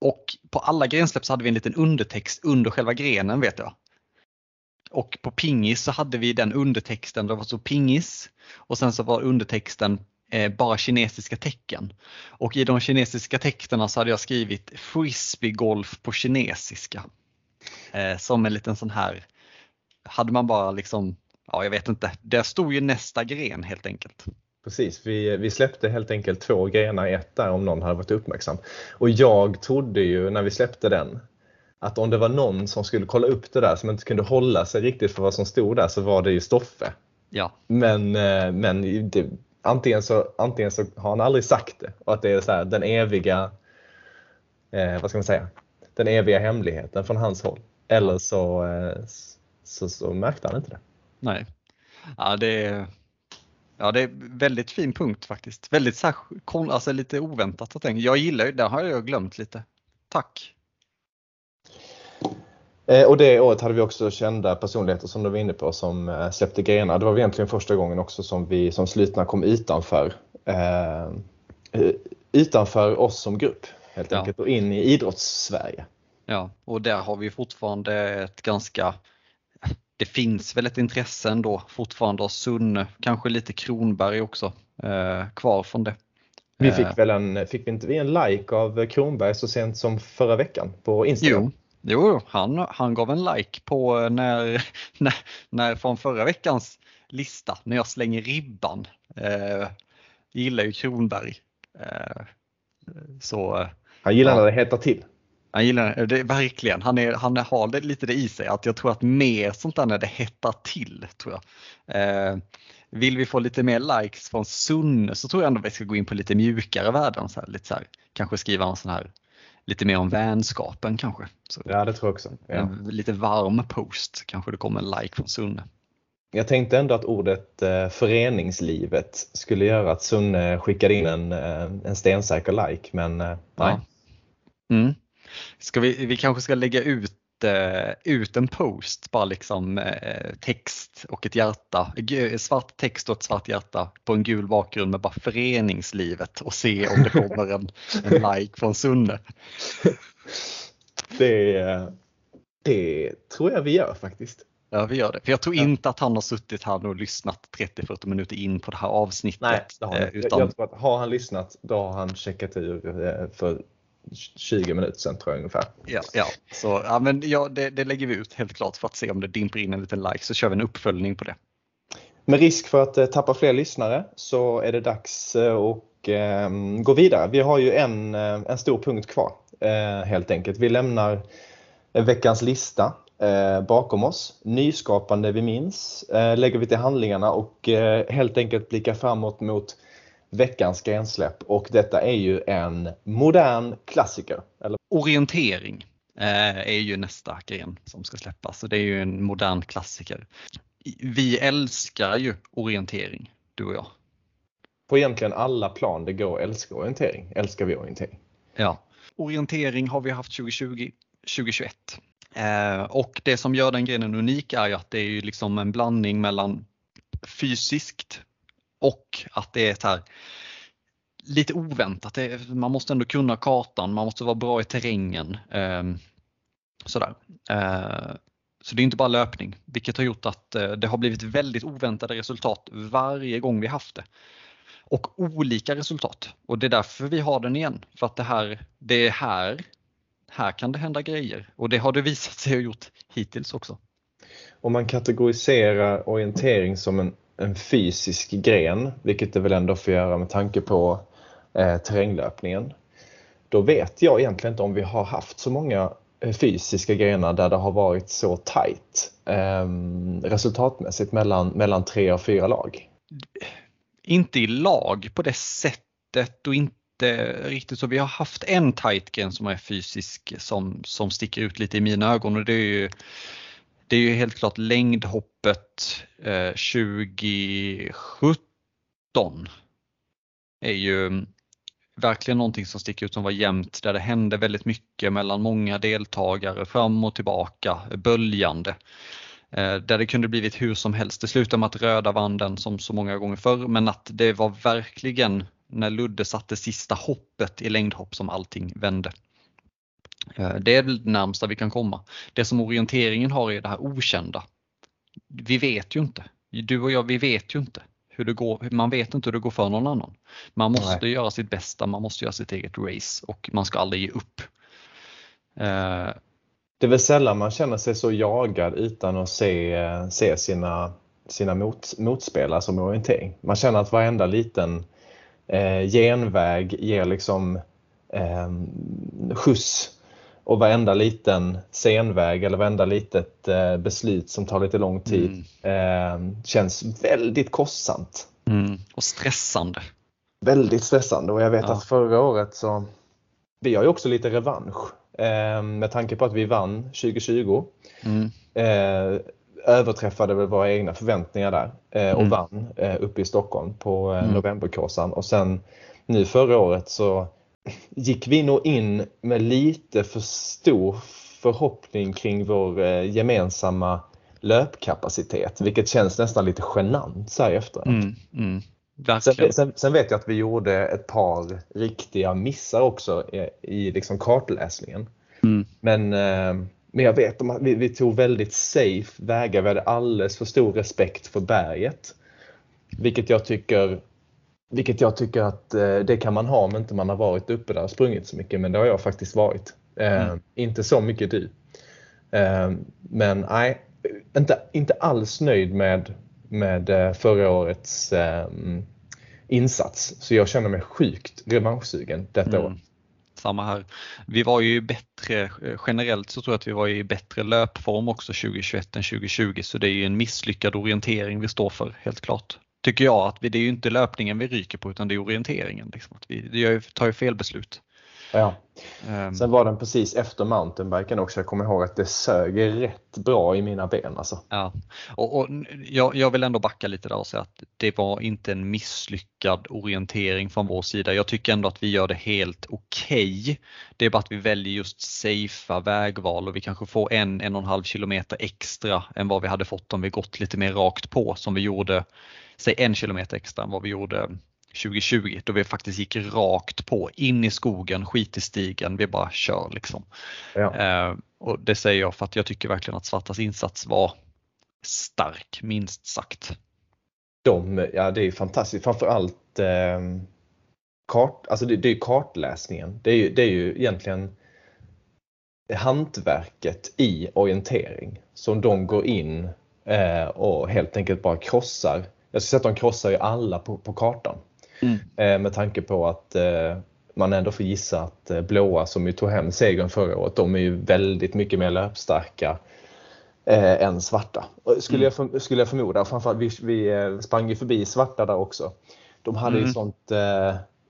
och på alla grensläpp så hade vi en liten undertext under själva grenen vet jag. Och på pingis så hade vi den undertexten, det var så pingis och sen så var undertexten eh, bara kinesiska tecken. Och i de kinesiska texterna så hade jag skrivit frisbeegolf på kinesiska. Eh, som en liten sån här, hade man bara liksom ja, jag vet inte. Där stod ju nästa gren helt enkelt. Precis, vi, vi släppte helt enkelt två grenar i ett där om någon hade varit uppmärksam. Och jag trodde ju när vi släppte den att om det var någon som skulle kolla upp det där som inte kunde hålla sig riktigt för vad som stod där så var det ju Stoffe. Ja. Men, eh, men det, antingen, så, antingen så har han aldrig sagt det och att det är så här, den eviga, eh, vad ska man säga, den eviga hemligheten från hans håll. Eller så, eh, så, så märkte han inte det. Nej. Ja, det är, ja, det är väldigt fin punkt faktiskt. Väldigt alltså lite oväntat. Jag, jag gillar ju, det har jag glömt lite. Tack! Eh, och det året hade vi också kända personligheter som du var inne på som eh, släppte grenar. Det var egentligen första gången också som vi som slutna kom utanför eh, utanför oss som grupp helt ja. enkelt och in i idrotts-Sverige. Ja, och där har vi fortfarande ett ganska det finns väl ett intresse ändå fortfarande av Sunne, kanske lite Kronberg också eh, kvar från det. Vi fick eh. väl en, fick vi inte vi en like av Kronberg så sent som förra veckan på Instagram? Jo, jo han, han gav en like på när, när, när från förra veckans lista när jag slänger ribban. Eh, gillar ju Kronberg. Eh, så, han gillar när det hettar till. Han gillar det verkligen. Han, är, han har det, lite det i sig att jag tror att mer sånt där när det hettar till. tror jag. Eh, vill vi få lite mer likes från Sunne så tror jag ändå vi ska gå in på lite mjukare värden. Så här, lite så här, kanske skriva en sån här lite mer om vänskapen kanske. Så, ja det tror jag också. Ja. En lite varm post kanske det kommer en like från Sunne. Jag tänkte ändå att ordet eh, föreningslivet skulle göra att Sunne skickade in en, eh, en stensäker like, men eh, nej. Mm. Ska vi, vi kanske ska lägga ut eh, ut en post, bara liksom eh, text och ett hjärta, svart text och ett svart hjärta på en gul bakgrund med bara föreningslivet och se om det kommer en, en like från Sunne. Det, det tror jag vi gör faktiskt. Ja, vi gör det. För jag tror inte att han har suttit här och lyssnat 30-40 minuter in på det här avsnittet. Nej, det har han. Utan... Jag tror att har han lyssnat, då har han checkat ur eh, för 20 minuter sedan tror jag ungefär. Ja, ja. Så, ja, men ja, det, det lägger vi ut helt klart för att se om det dimper in en liten like så kör vi en uppföljning på det. Med risk för att eh, tappa fler lyssnare så är det dags eh, att eh, gå vidare. Vi har ju en, eh, en stor punkt kvar eh, helt enkelt. Vi lämnar veckans lista eh, bakom oss. Nyskapande vi minns lägger vi till handlingarna och helt enkelt blickar framåt mot veckans grensläpp och detta är ju en modern klassiker. Eller? Orientering eh, är ju nästa gren som ska släppas så det är ju en modern klassiker. Vi älskar ju orientering, du och jag. På egentligen alla plan det går älska orientering, älskar vi orientering. Ja, orientering har vi haft 2020, 2021. Eh, och det som gör den grenen unik är ju att det är ju liksom en blandning mellan fysiskt och att det är så här, lite oväntat. Man måste ändå kunna kartan, man måste vara bra i terrängen. Ehm, sådär. Eh, så det är inte bara löpning, vilket har gjort att eh, det har blivit väldigt oväntade resultat varje gång vi haft det. Och olika resultat. Och det är därför vi har den igen. För att det här, det är här, här kan det hända grejer. Och det har det visat sig ha gjort hittills också. Om man kategoriserar orientering som en en fysisk gren, vilket det väl ändå får göra med tanke på eh, terränglöpningen. Då vet jag egentligen inte om vi har haft så många eh, fysiska grenar där det har varit så tajt eh, resultatmässigt mellan, mellan tre och fyra lag. Inte i lag på det sättet och inte riktigt så. Vi har haft en tight gren som är fysisk som, som sticker ut lite i mina ögon och det är ju det är ju helt klart längdhoppet eh, 2017 är ju verkligen någonting som sticker ut som var jämnt där det hände väldigt mycket mellan många deltagare fram och tillbaka, böljande. Eh, där det kunde blivit hur som helst. Det slutade med att röda vann den som så många gånger förr men att det var verkligen när Ludde satte sista hoppet i längdhopp som allting vände. Eh, det är det närmsta vi kan komma. Det som orienteringen har är det här okända. Vi vet ju inte. Du och jag, vi vet ju inte hur det går. Man vet inte hur det går för någon annan. Man måste Nej. göra sitt bästa, man måste göra sitt eget race och man ska aldrig ge upp. Eh, det är väl sällan man känner sig så jagad utan att se, se sina, sina mot, motspelare som orientering. Man känner att varenda liten eh, genväg ger liksom eh, skjuts och varenda liten senväg eller varenda litet eh, beslut som tar lite lång tid mm. eh, känns väldigt kostsamt. Mm. Och stressande. Väldigt stressande och jag vet ja. att förra året så vi har ju också lite revansch eh, med tanke på att vi vann 2020. Mm. Eh, överträffade väl våra egna förväntningar där och mm. vann uppe i Stockholm på eh, mm. Novemberkursen och sen nu förra året så gick vi nog in med lite för stor förhoppning kring vår eh, gemensamma löpkapacitet, vilket känns nästan lite genant så här efteråt. Mm, mm, sen, sen, sen, vet jag att vi gjorde ett par riktiga missar också i, i liksom kartläsningen. Mm. Men, eh, men jag vet att vi, vi tog väldigt safe vägar. Vi hade alldeles för stor respekt för berget. Vilket jag tycker vilket jag tycker att eh, det kan man ha om inte man har varit uppe där och sprungit så mycket, men det har jag faktiskt varit. Eh, mm. Inte så mycket du. Eh, men nej, inte, inte alls nöjd med, med förra årets insats. Så jag känner mig sjukt revanschsugen detta mm. år. Samma här. Vi var ju bättre, generellt så tror jag att vi var i bättre löpform också 2021 än 2020 så det är ju en misslyckad orientering vi står för helt klart tycker jag att vi, det är ju inte löpningen vi ryker på utan det är orienteringen. Liksom. Vi, vi tar ju fel beslut. Ja. Um, Sen var den precis efter mountainbiken också. Jag kommer ihåg att det sög rätt bra i mina ben. Alltså. Ja, och, och jag, jag, vill ändå backa lite där och säga att det var inte en misslyckad orientering från vår sida. Jag tycker ändå att vi gör det helt okej. Okay. Det är bara att vi väljer just safea vägval och vi kanske får en, en och en halv kilometer extra än vad vi hade fått om vi gått lite mer rakt på som vi gjorde, säg en kilometer extra än vad vi gjorde 2020 då vi faktiskt gick rakt på, in i skogen, skit i stigen, vi bara kör liksom. Ja. Eh, och Det säger jag för att jag tycker verkligen att Svartas insats var stark, minst sagt. De, ja det är fantastiskt, framförallt eh, kart, alltså det, det är kartläsningen. Det är, ju, det är ju egentligen hantverket i orientering som de går in eh, och helt enkelt bara krossar. Jag skulle säga att de krossar ju alla på, på kartan. Mm. Eh, med tanke på att eh, man ändå får gissa att eh, blåa som ju tog hem segern förra året, de är ju väldigt mycket mer löpstarka eh, än svarta. Skulle, mm. jag, för, skulle jag förmoda, framförallt vi, vi sprang ju förbi svarta där också. De hade mm. ju sånt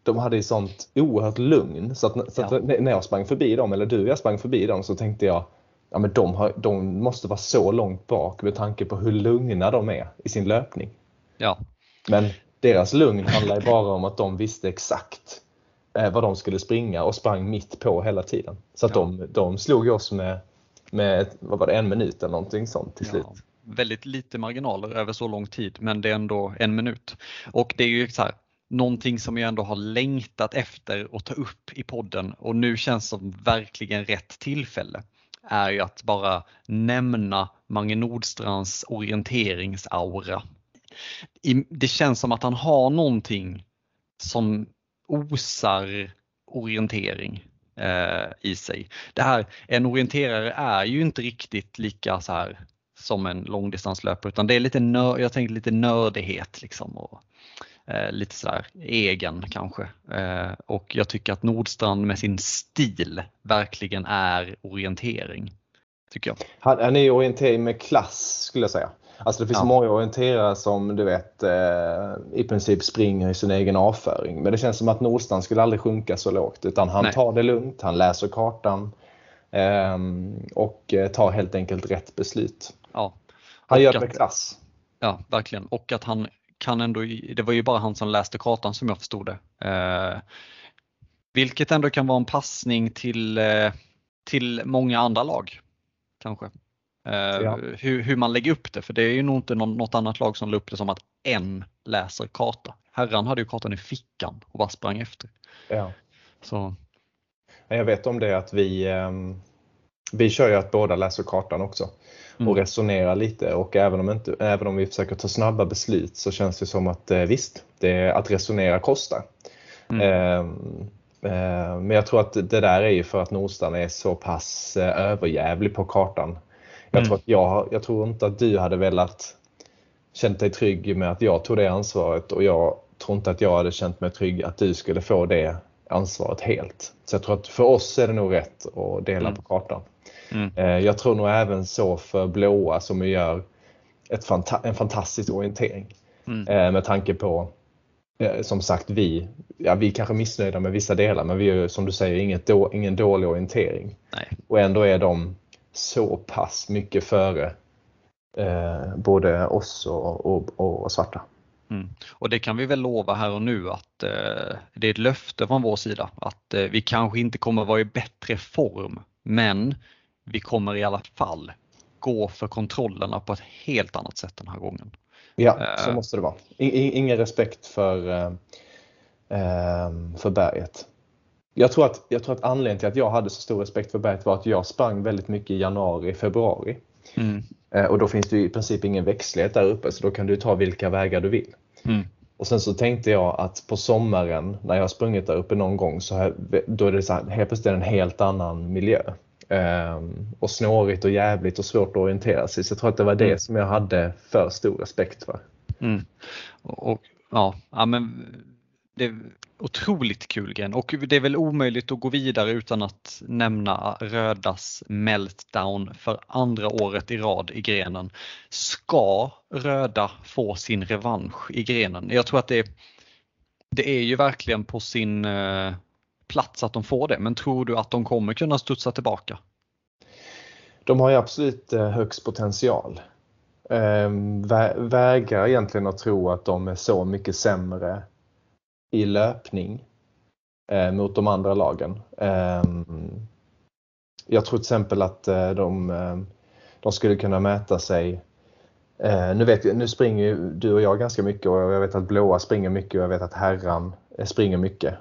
de hade ju sånt oerhört lugn så att, så att ja. när jag sprang förbi dem, eller du jag sprang förbi dem, så tänkte jag ja, men de, har, de måste vara så långt bak med tanke på hur lugna de är i sin löpning. Ja. Men deras lugn handlar bara om att de visste exakt eh, vad de skulle springa och sprang mitt på hela tiden. Så att ja. de, de slog oss med, med vad var det, en minut eller någonting sånt till slut. väldigt lite marginaler över så lång tid men det är ändå en minut. Och det är ju så här, någonting som jag ändå har längtat efter att ta upp i podden och nu känns som verkligen rätt tillfälle är ju att bara nämna Mange Nordstrands orienteringsaura det känns som att han har någonting som osar orientering eh, i sig. Det här, en orienterare är ju inte riktigt lika så här som en långdistanslöpare utan det är lite, nör, jag tänker lite nördighet liksom och eh, lite sådär egen kanske. Eh, och jag tycker att Nordstrand med sin stil verkligen är orientering. Tycker jag. Han, han är orientering med klass skulle jag säga. Alltså det finns ja. många orienterare som du vet eh, i princip springer i sin egen avföring. Men det känns som att Nordstrand skulle aldrig sjunka så lågt utan han Nej. tar det lugnt, han läser kartan ehm, och eh, tar helt enkelt rätt beslut. Ja. Han gör det med klass. Ja, verkligen. Och att han kan ändå, det var ju bara han som läste kartan som jag förstod det. Eh, vilket ändå kan vara en passning till, eh, till många andra lag. Kanske. Eh, ja. Hur, hur, man lägger upp det, för det är ju nog inte något annat lag som la upp det som att en läser karta. Herran hade ju kartan i fickan och bara sprang efter. Ja. Så. Jag vet om det att vi, ehm, vi kör ju att båda läser kartan också mm. och resonerar lite och även om, inte, även om vi försöker ta snabba beslut så känns det som att eh, visst, det, att resonera kostar. Mm. Eh, men jag tror att det där är ju för att Nordstan är så pass överjävlig på kartan jag, mm. tror att jag, jag tror inte att du hade velat känt dig trygg med att jag tog det ansvaret och jag tror inte att jag hade känt mig trygg att du skulle få det ansvaret helt. Så jag tror att för oss är det nog rätt att dela mm. på kartan. Mm. Eh, jag tror nog även så för blåa som gör fanta en fantastisk orientering. Mm. Eh, med tanke på, eh, som sagt, vi, ja, vi är kanske missnöjda med vissa delar men vi är som du säger inget då, ingen dålig orientering. Nej. Och ändå är de så pass mycket före eh, både oss och, och, och svarta. Mm. Och det kan vi väl lova här och nu att eh, det är ett löfte från vår sida att eh, vi kanske inte kommer vara i bättre form men vi kommer i alla fall gå för kontrollerna på ett helt annat sätt den här gången. Ja, eh. så måste det vara. ingen respekt för, eh, eh, för berget. Jag tror, att, jag tror att anledningen till att jag hade så stor respekt för berget var att jag sprang väldigt mycket i januari, februari. Mm. Eh, och då finns det i princip ingen växtlighet där uppe så då kan du ta vilka vägar du vill. Mm. Och sen så tänkte jag att på sommaren när jag har sprungit där uppe någon gång så här, då är det så här, helt plötsligt en helt annan miljö. Um, och snårigt och jävligt och svårt att orientera sig. Så jag tror att det var det mm. som jag hade för stor respekt för. Mm. Och, och, ja, ja, men det otroligt kul gren och det är väl omöjligt att gå vidare utan att nämna Rödas meltdown för andra året i rad i grenen. Ska Röda få sin revansch i grenen? Jag tror att det, det är ju verkligen på sin, eh, plats att de får det. Men tror du att de kommer kunna studsa tillbaka? De har ju absolut eh, högst potential. Ehm, vägrar egentligen att tro att de är så mycket sämre i löpning eh, mot de andra lagen. Eh, jag tror till exempel att eh, de, eh, de skulle kunna mäta sig eh, nu, vet, nu springer du och jag ganska mycket och jag vet att blåa springer mycket och jag vet att herran eh, springer mycket.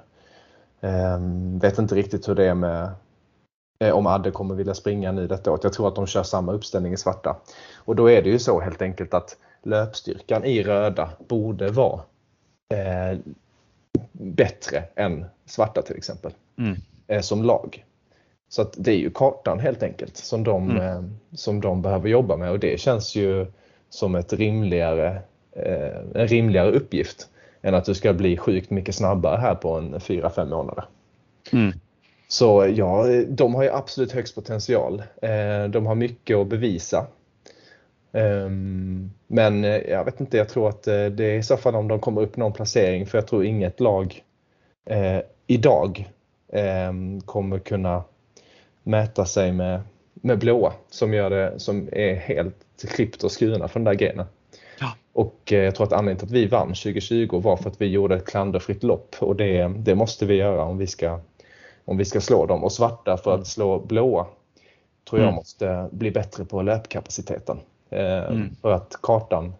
Ehm, vet inte riktigt hur det är med om Adde kommer vilja springa nu detta året. Jag tror att de kör samma uppställning i svarta. Och då är det ju så helt enkelt att löpstyrkan i röda borde vara eh, bättre än svarta till exempel. Mm. Eh, som lag. Så att det är ju kartan helt enkelt som de, mm. eh, som de behöver jobba med och det känns ju som ett rimligare, eh, en rimligare uppgift än att du ska bli sjukt mycket snabbare här på en 4-5 månader. Mm. Så ja, de har ju absolut högst potential. De har mycket att bevisa. Ehm, men eh, jag vet inte, jag tror att eh, det är i så fall om de kommer upp någon placering för jag tror inget lag idag ehm, kommer kunna mäta sig med, med blåa som, gör det, som är helt klippt och skurna från den där grenen. Ja. Och jag tror att anledningen till att vi vann 2020 var för att vi gjorde ett klanderfritt lopp och det, det måste vi göra om vi ska om vi ska slå dem och svarta för att slå blåa tror jag mm. måste bli bättre på löpkapaciteten. Eh, mm. För att kartan,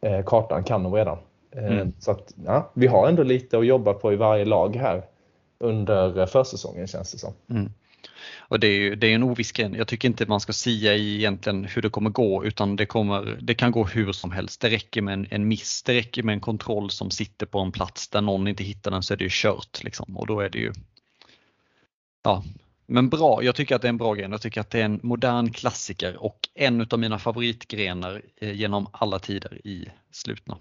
eh, kartan kan de redan. Eh, mm. Så att ja, vi har ändå lite att jobba på i varje lag här under försäsongen känns det som. Mm. Och det är ju det är en oviss gren. Jag tycker inte man ska sia i egentligen hur det kommer gå utan det, kommer, det kan gå hur som helst. Det räcker med en, en miss, det räcker med en kontroll som sitter på en plats där någon inte hittar den så är det ju kört. Liksom. Och då är det ju Ja, men bra. Jag tycker att det är en bra gren. Jag tycker att det är en modern klassiker och en av mina favoritgrenar eh, genom alla tider i slutna.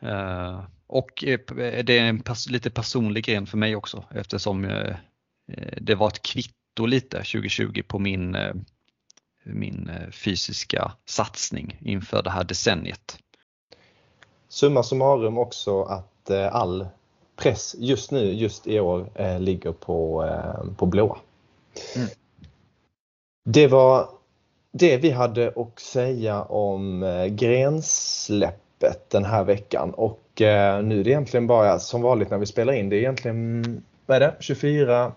Eh, och eh, det är en lite personlig gren för mig också eftersom det var ett kvitto lite 2020 på min, min fysiska satsning inför det här decenniet. Summa summarum också att all press just nu, just i år, eh, ligger på, eh, på blåa. Mm. Det var det vi hade att säga om eh, grensläppet den här veckan och eh, nu är det egentligen bara som vanligt när vi spelar in, det är egentligen vad är det? 24,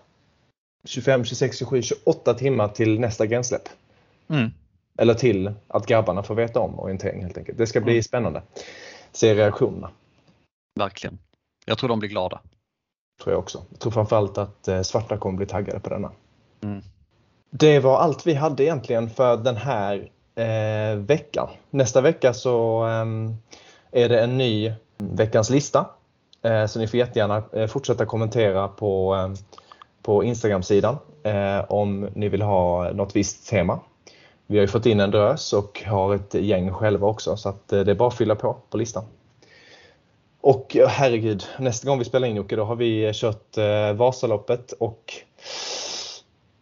25, 26, 27, 28 timmar till nästa grensläpp. Mm. Eller till att grabbarna får veta om orientering helt enkelt. Det ska bli mm. spännande. Se reaktionerna. Verkligen. Jag tror de blir glada. Tror jag också. Jag tror framförallt att eh, svarta kommer bli taggade på denna. Mm. Det var allt vi hade egentligen för den här eh, veckan. Nästa vecka så eh, är det en ny veckans lista. Eh, så ni får jättegärna eh, fortsätta kommentera på, ehm, på Instagram-sidan eh, om ni vill ha något visst tema. Vi har ju fått in en drös och har ett gäng själva också så det är bara att fylla på på listan. Och herregud, nästa gång vi spelar in Jocke, då har vi kört eh, Vasaloppet och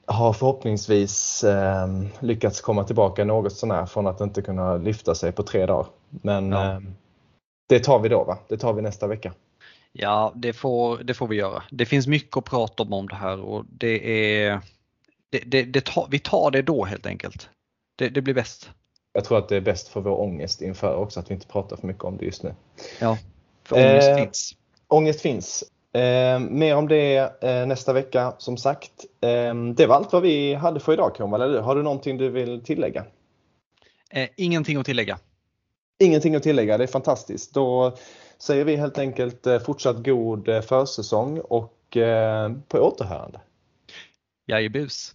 har förhoppningsvis eh, lyckats komma tillbaka något sånär från att inte kunna lyfta sig på tre dagar. Men ja. eh, det tar vi då va? Det tar vi nästa vecka. Ja, det får, det får vi göra. Det finns mycket att prata om om det här och det är det, det, det tar, vi tar det då helt enkelt. Det, det blir bäst. Jag tror att det är bäst för vår ångest inför också att vi inte pratar för mycket om det just nu. Ja, för ångest eh, finns. Ångest finns. Eh, mer om det eh, nästa vecka som sagt. Eh, det var allt vad vi hade för idag eller Har du någonting du vill tillägga? Eh, ingenting att tillägga. Ingenting att tillägga, det är fantastiskt. Då säger vi helt enkelt eh, fortsatt god försäsong och på återhörande. Jajebus.